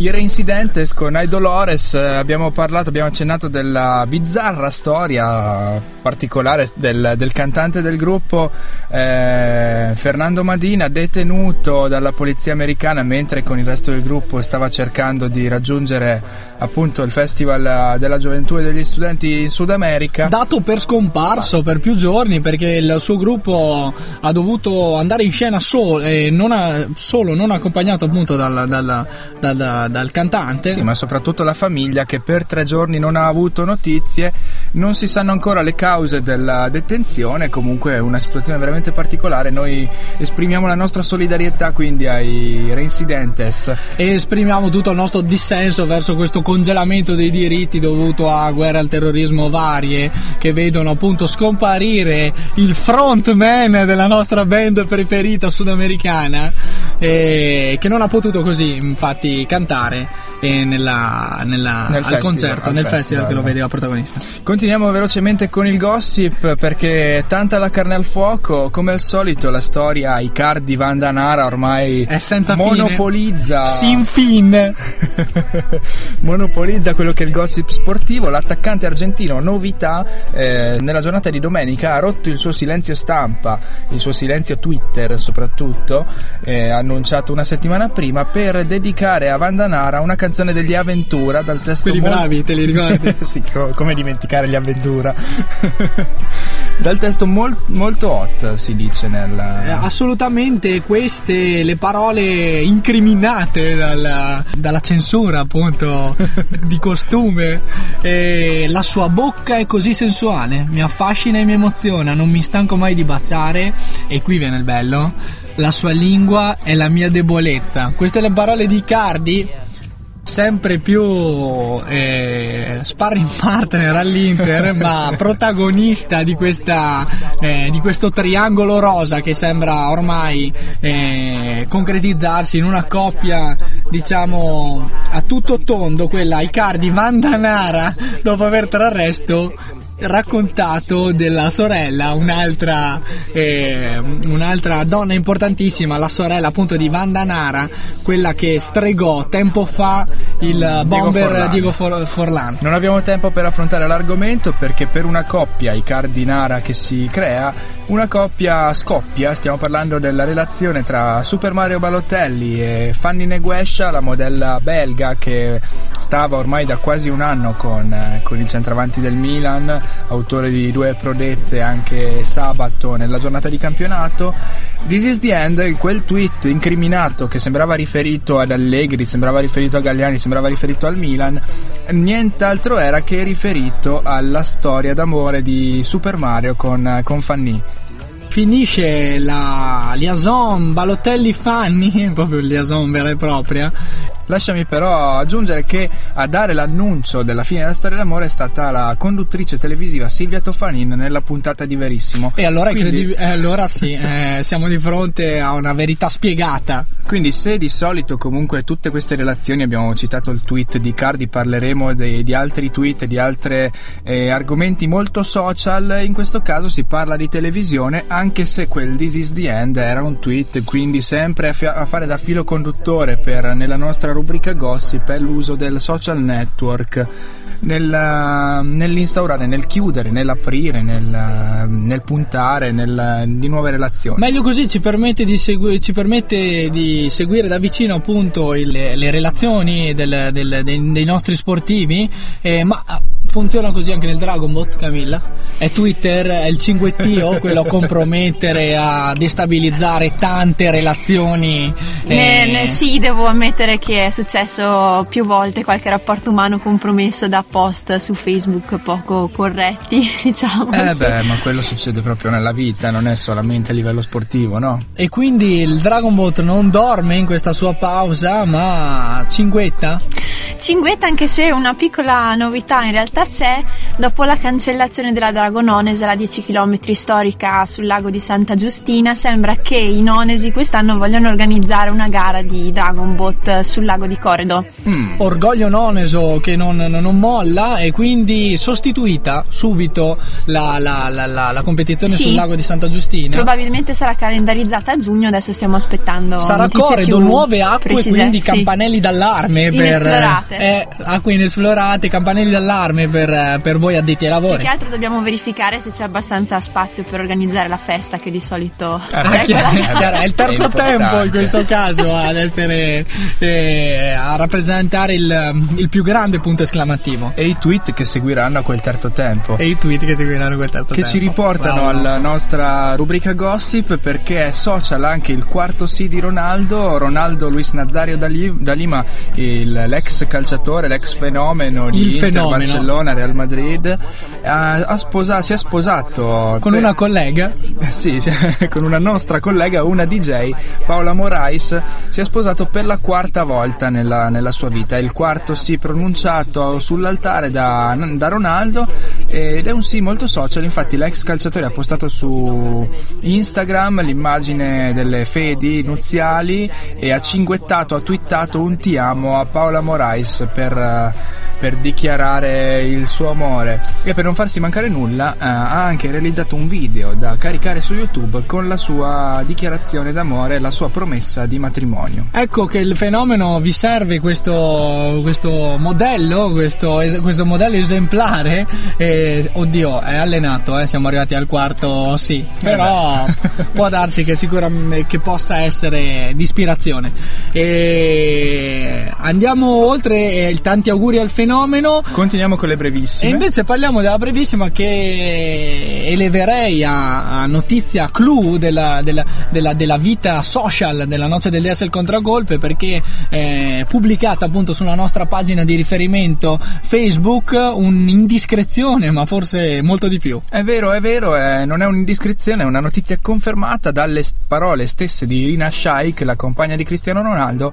I Reincidentes con I Dolores eh, abbiamo parlato, abbiamo accennato della bizzarra storia particolare del, del cantante del gruppo eh, Fernando Madina detenuto dalla polizia americana mentre con il resto del gruppo stava cercando di raggiungere appunto il Festival della Gioventù e degli Studenti in Sud America. Dato per scomparso per più giorni perché il suo gruppo ha dovuto andare in scena solo, eh, non ha- solo non accompagnato appunto dal, dal- dal- dal cantante. Sì, ma soprattutto la famiglia che per tre giorni non ha avuto notizie, non si sanno ancora le cause della detenzione, comunque è una situazione veramente particolare. Noi esprimiamo la nostra solidarietà quindi ai reincidentes. E esprimiamo tutto il nostro dissenso verso questo congelamento dei diritti dovuto a guerre al terrorismo varie che vedono appunto scomparire il frontman della nostra band preferita sudamericana eh, che non ha potuto così infatti cantare eh, nella- nella- Nel al festival, concerto, al nel festival. festival che lo vedeva protagonista. Continuiamo velocemente con il gossip perché tanta la carne al fuoco, come al solito la storia Icardi Vandanara ormai È senza fine. monopolizza Sin fin. monopolizza quello che è il gossip sportivo. L'attaccante argentino, novità, eh, nella giornata di domenica ha rotto il suo silenzio stampa, il suo silenzio Twitter soprattutto, eh, annunciato una settimana prima per dedicare a Vandanara una canzone degli Aventura dal testo Quelli molto- bravi, te li ricordi? sì, co- come dimenticare gli Avventura. Dal testo mol- molto hot, si dice nel... Eh, assolutamente queste le parole incriminate dalla, dalla censura appunto di costume e la sua bocca è così sensuale mi affascina e mi emoziona non mi stanco mai di baciare e qui viene il bello la sua lingua è la mia debolezza. Queste le parole di Cardi sempre più eh, sparring partner all'Inter ma protagonista di, questa, eh, di questo triangolo rosa che sembra ormai eh, concretizzarsi in una coppia diciamo a tutto tondo quella Icardi Vandanara dopo aver tra il resto raccontato della sorella, un'altra, eh, un'altra donna importantissima, la sorella appunto di Vanda Nara, quella che stregò tempo fa il bomber Forlan. Diego For- Forlan. Non abbiamo tempo per affrontare l'argomento perché per una coppia, i Cardinara che si crea, una coppia scoppia, stiamo parlando della relazione tra Super Mario Balotelli e Fanny Neguescia, la modella belga che stava ormai da quasi un anno con, eh, con il centravanti del Milan, autore di due prodezze anche sabato nella giornata di campionato. This is the end, quel tweet incriminato che sembrava riferito ad Allegri, sembrava riferito a Galliani, sembrava riferito al Milan, nient'altro era che riferito alla storia d'amore di Super Mario con, con Fanny. Finisce la liaison Balotelli Fanni, proprio liaison vera e propria. Lasciami però aggiungere che a dare l'annuncio della fine della storia d'amore è stata la conduttrice televisiva Silvia Tofanin nella puntata di Verissimo. E allora, Quindi- credi- eh, allora sì, eh, siamo di fronte a una verità spiegata. Quindi se di solito comunque tutte queste relazioni, abbiamo citato il tweet di Cardi, parleremo de- di altri tweet, di altri argomenti molto social, in questo caso si parla di televisione, anche se quel This is the end era un tweet, quindi sempre a, fi- a fare da filo conduttore per, nella nostra rubrica gossip è l'uso del social network. nel- nell'instaurare, nel chiudere, nell'aprire, nel, nel puntare nel- di nuove relazioni. Meglio così ci permette di, segui- ci permette di seguire da vicino appunto il- le relazioni del- del- dei, dei nostri sportivi, eh, ma funziona così anche nel Dragon Bot, Camilla? È Twitter, è il cinguettio quello a compromettere, a destabilizzare tante relazioni. Ne- eh, ne- sì, devo ammettere che è successo più volte qualche rapporto umano compromesso da post su Facebook poco corretti, diciamo. Eh sì. beh, ma quello succede proprio nella vita, non è solamente a livello sportivo, no? E quindi il Dragon Bot non dorme in questa sua pausa, ma cinguetta? Cinguetta, anche se una piccola novità in realtà c'è, dopo la cancellazione della Dragonones, la 10 km storica sul lago di Santa Giustina, sembra che i nonesi quest'anno vogliono organizzare una gara di Dragon Boat sul lago di Corredo. Orgoglio noneso che non, non- molla e quindi sostituita subito la, la- la- la- la competizione Sì. sul lago di Santa Giustina. Probabilmente sarà calendarizzata a giugno, adesso stiamo aspettando. Sarà Corredo, nuove acque, precise. quindi Sì. campanelli d'allarme per Inesplorate. eh, acque inesplorate, campanelli d'allarme per, per voi addetti ai Più lavori. che altro dobbiamo verificare se c'è abbastanza spazio per organizzare la festa che di solito Ah, chiaro, è il terzo È tempo in questo caso ad essere eh, a rappresentare il, il più grande punto esclamativo. E i tweet che seguiranno a quel terzo tempo. E i tweet che seguiranno quel terzo che tempo. ci riportano Wow. alla nostra rubrica gossip perché è social anche il quarto sì di Ronaldo, Ronaldo Luis Nazario da Lima, il- l'ex calciatore, l'ex fenomeno di Il Inter, fenomeno. Barcellona, Real Madrid, ha sposa- si è sposato Con per- una collega sì, con una nostra collega, una DJ, Paola Morais, si è sposato per la quarta volta nella, nella sua vita. Il quarto sì pronunciato sull'altare da, da Ronaldo ed è un sì molto social. Infatti, l'ex calciatore ha postato su Instagram l'immagine delle fedi nuziali e ha cinguettato, ha twittato un ti amo a Paola Morais per. eh, per dichiarare il suo amore e per non farsi mancare nulla eh, ha anche realizzato un video da caricare su YouTube con la sua dichiarazione d'amore e la sua promessa di matrimonio. Ecco che il fenomeno vi serve questo, questo modello, questo, es- questo modello esemplare. E, oddio, è allenato, eh, siamo arrivati al quarto, sì. Però può darsi che sicuramente che possa essere di ispirazione. E andiamo oltre eh, tanti auguri al fenomeno. Continuiamo con le E brevissime. invece parliamo della brevissima che eleverei a, a notizia clou della, della- della- della vita social della noce del DS il contragolpe perché è pubblicata appunto sulla nostra pagina di riferimento Facebook un'indiscrezione ma forse molto di più. È vero, è vero, eh, non è un'indiscrezione, è una notizia confermata dalle parole stesse di Irina Shayk, la compagna di Cristiano Ronaldo.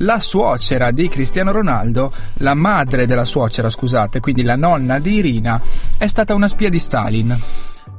La suocera di Cristiano Ronaldo, la madre della suocera, scusate, quindi la nonna di Irina, è stata una spia di Stalin.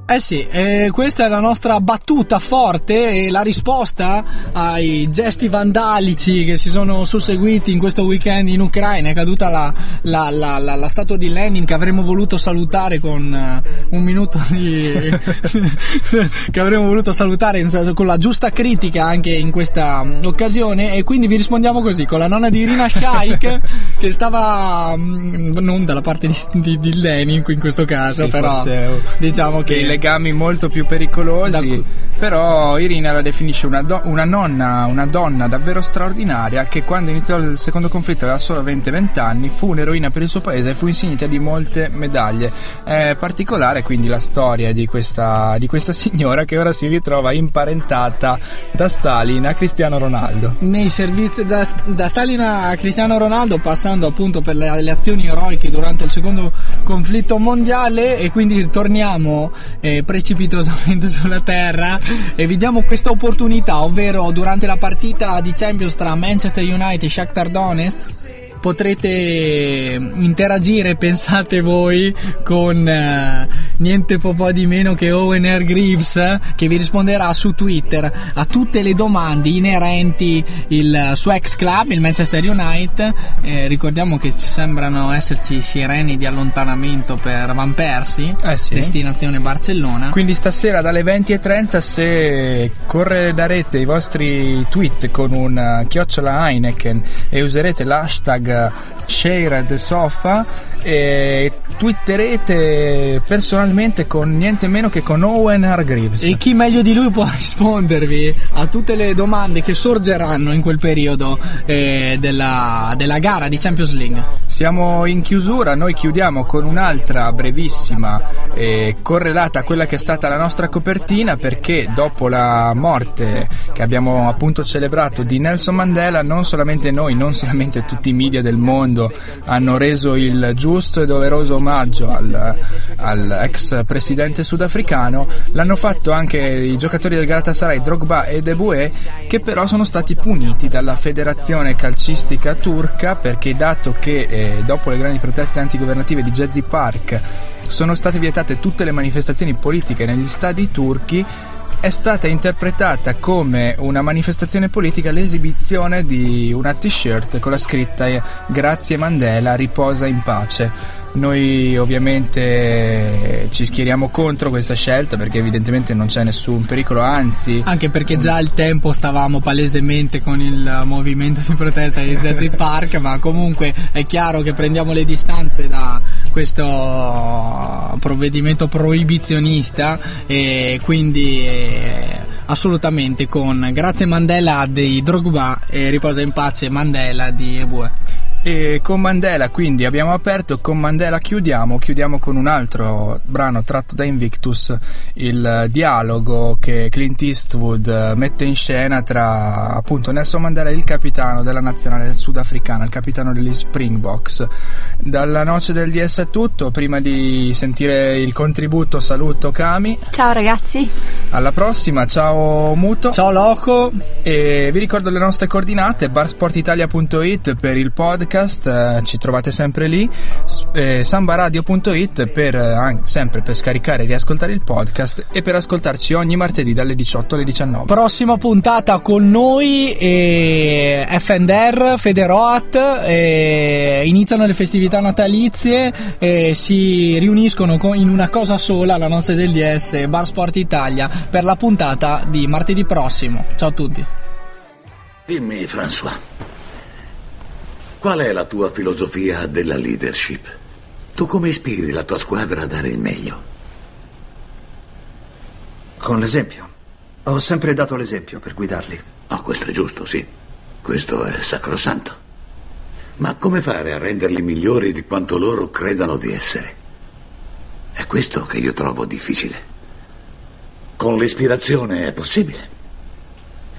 Eh sì, eh, questa è la nostra battuta forte e la risposta ai gesti vandalici che si sono susseguiti in questo weekend in Ucraina. È caduta la, la- la- la- statua di Lenin che avremmo voluto salutare con eh, un minuto di... che avremmo voluto salutare con la giusta critica anche in questa mm, occasione e quindi vi rispondiamo così con la nonna di Irina Shaik che stava mm, non dalla parte di, di- di Lenin in questo caso Sì, però forse diciamo che legami molto più pericolosi. Però Irina la definisce una, do- una nonna, una donna davvero straordinaria che quando iniziò il secondo conflitto aveva solo 20-20 anni, fu un'eroina per il suo paese e fu insignita di molte medaglie. È particolare quindi la storia di questa, di questa signora che ora si ritrova imparentata da Stalin a Cristiano Ronaldo. nei servizi da, da Stalin a Cristiano Ronaldo passando appunto per le, le azioni eroiche durante il secondo conflitto mondiale e quindi torniamo eh, precipitosamente sulla terra e vi diamo questa opportunità ovvero durante la partita di Champions tra Manchester United e Shakhtar Donetsk potrete interagire, pensate voi, con eh, niente po' po' di meno che Owen Air Greaves eh, che vi risponderà su Twitter a tutte le domande inerenti il suo ex club, il Manchester United. Eh, ricordiamo che ci sembrano esserci sirene di allontanamento per Van Persie, Eh sì. destinazione Barcellona. Quindi stasera dalle 20.30 se corredarete i vostri tweet con un eh, chiocciola Heineken e userete l'hashtag Share the Sofa e twitterete personalmente con niente meno che con Owen Hargreaves. E chi meglio di lui può rispondervi a tutte le domande che sorgeranno in quel periodo eh, della, della gara di Champions League? Siamo in chiusura, noi chiudiamo con un'altra brevissima eh, correlata a quella che è stata la nostra copertina perché dopo la morte che abbiamo appunto celebrato di Nelson Mandela non solamente noi, non solamente tutti i media del mondo hanno reso il giusto e doveroso omaggio al, al ex presidente sudafricano, l'hanno fatto anche i giocatori del Galatasaray Drogba e Deboué che però sono stati puniti dalla federazione calcistica turca perché dato che eh, dopo le grandi proteste antigovernative di Gezi Park sono state vietate tutte le manifestazioni politiche negli stadi turchi è stata interpretata come una manifestazione politica l'esibizione di una t-shirt con la scritta eh, Grazie Mandela, riposa in pace. Noi ovviamente ci schieriamo contro questa scelta perché evidentemente non c'è nessun pericolo, anzi Anche perché già al tempo stavamo palesemente con il movimento di protesta di Zezzi Park, ma comunque è chiaro che prendiamo le distanze da questo provvedimento proibizionista e quindi eh, assolutamente con Grazie Mandela di Drogba e Riposa in pace Mandela di Ebue. E con Mandela quindi abbiamo aperto, con Mandela chiudiamo, chiudiamo con un altro brano tratto da Invictus, il dialogo che Clint Eastwood mette in scena tra appunto Nelson Mandela e il capitano della nazionale sudafricana, il capitano degli Springboks. Dalla noce del DS è tutto, prima di sentire il contributo saluto Kami, Ciao ragazzi. alla prossima, ciao Muto. Ciao Loco. E vi ricordo le nostre coordinate, barsportitalia.it per il podcast, eh, ci trovate sempre lì, eh, sambaradio.it per, eh, sempre per scaricare e riascoltare il podcast e per ascoltarci ogni martedì dalle 18 alle 19. Prossima puntata con noi e FNR, Federoat, e iniziano le festività natalizie e si riuniscono co- in una cosa sola, la noce del DS e Bar Sport Italia, per la puntata di martedì prossimo. Ciao a tutti. Dimmi, François, qual è la tua filosofia della leadership? Tu come ispiri la tua squadra a dare il meglio? Con l'esempio. Ho sempre dato l'esempio per guidarli. Oh, questo è giusto, sì. Questo è sacrosanto. Ma come fare a renderli migliori di quanto loro credano di essere? È questo che io trovo difficile. Con l'ispirazione è possibile.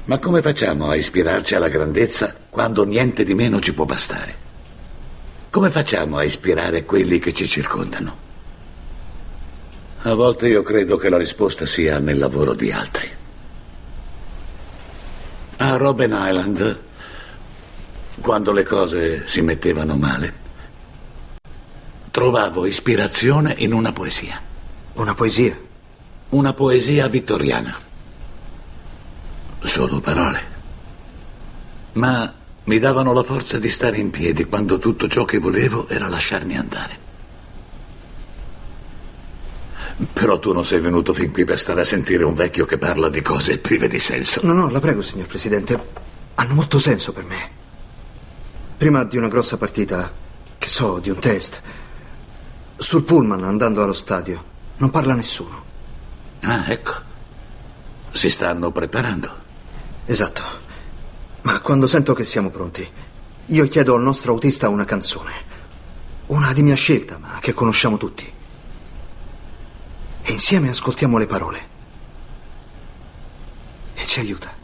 Ma come facciamo a ispirarci alla grandezza quando niente di meno ci può bastare? Come facciamo a ispirare quelli che ci circondano? A volte io credo che la risposta sia nel lavoro di altri. A Robben Island, quando le cose si mettevano male, trovavo ispirazione in una poesia. Una poesia? Una poesia vittoriana. Solo parole. Ma mi davano la forza di stare in piedi quando tutto ciò che volevo era lasciarmi andare. Però tu non sei venuto fin qui per stare a sentire un vecchio che parla di cose prive di senso. No, no, la prego, signor Presidente. Hanno molto senso per me. Prima di una grossa partita, che so, di un test, sul pullman andando allo stadio, non parla nessuno. Ah, ecco. Si stanno preparando. Esatto. Ma quando sento che siamo pronti, io chiedo al nostro autista una canzone. Una di mia scelta, ma che conosciamo tutti. E insieme ascoltiamo le parole. E ci aiuta.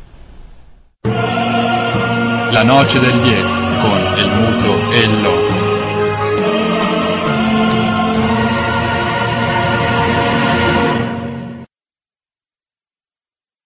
La noce del 10 con el muto e el loco.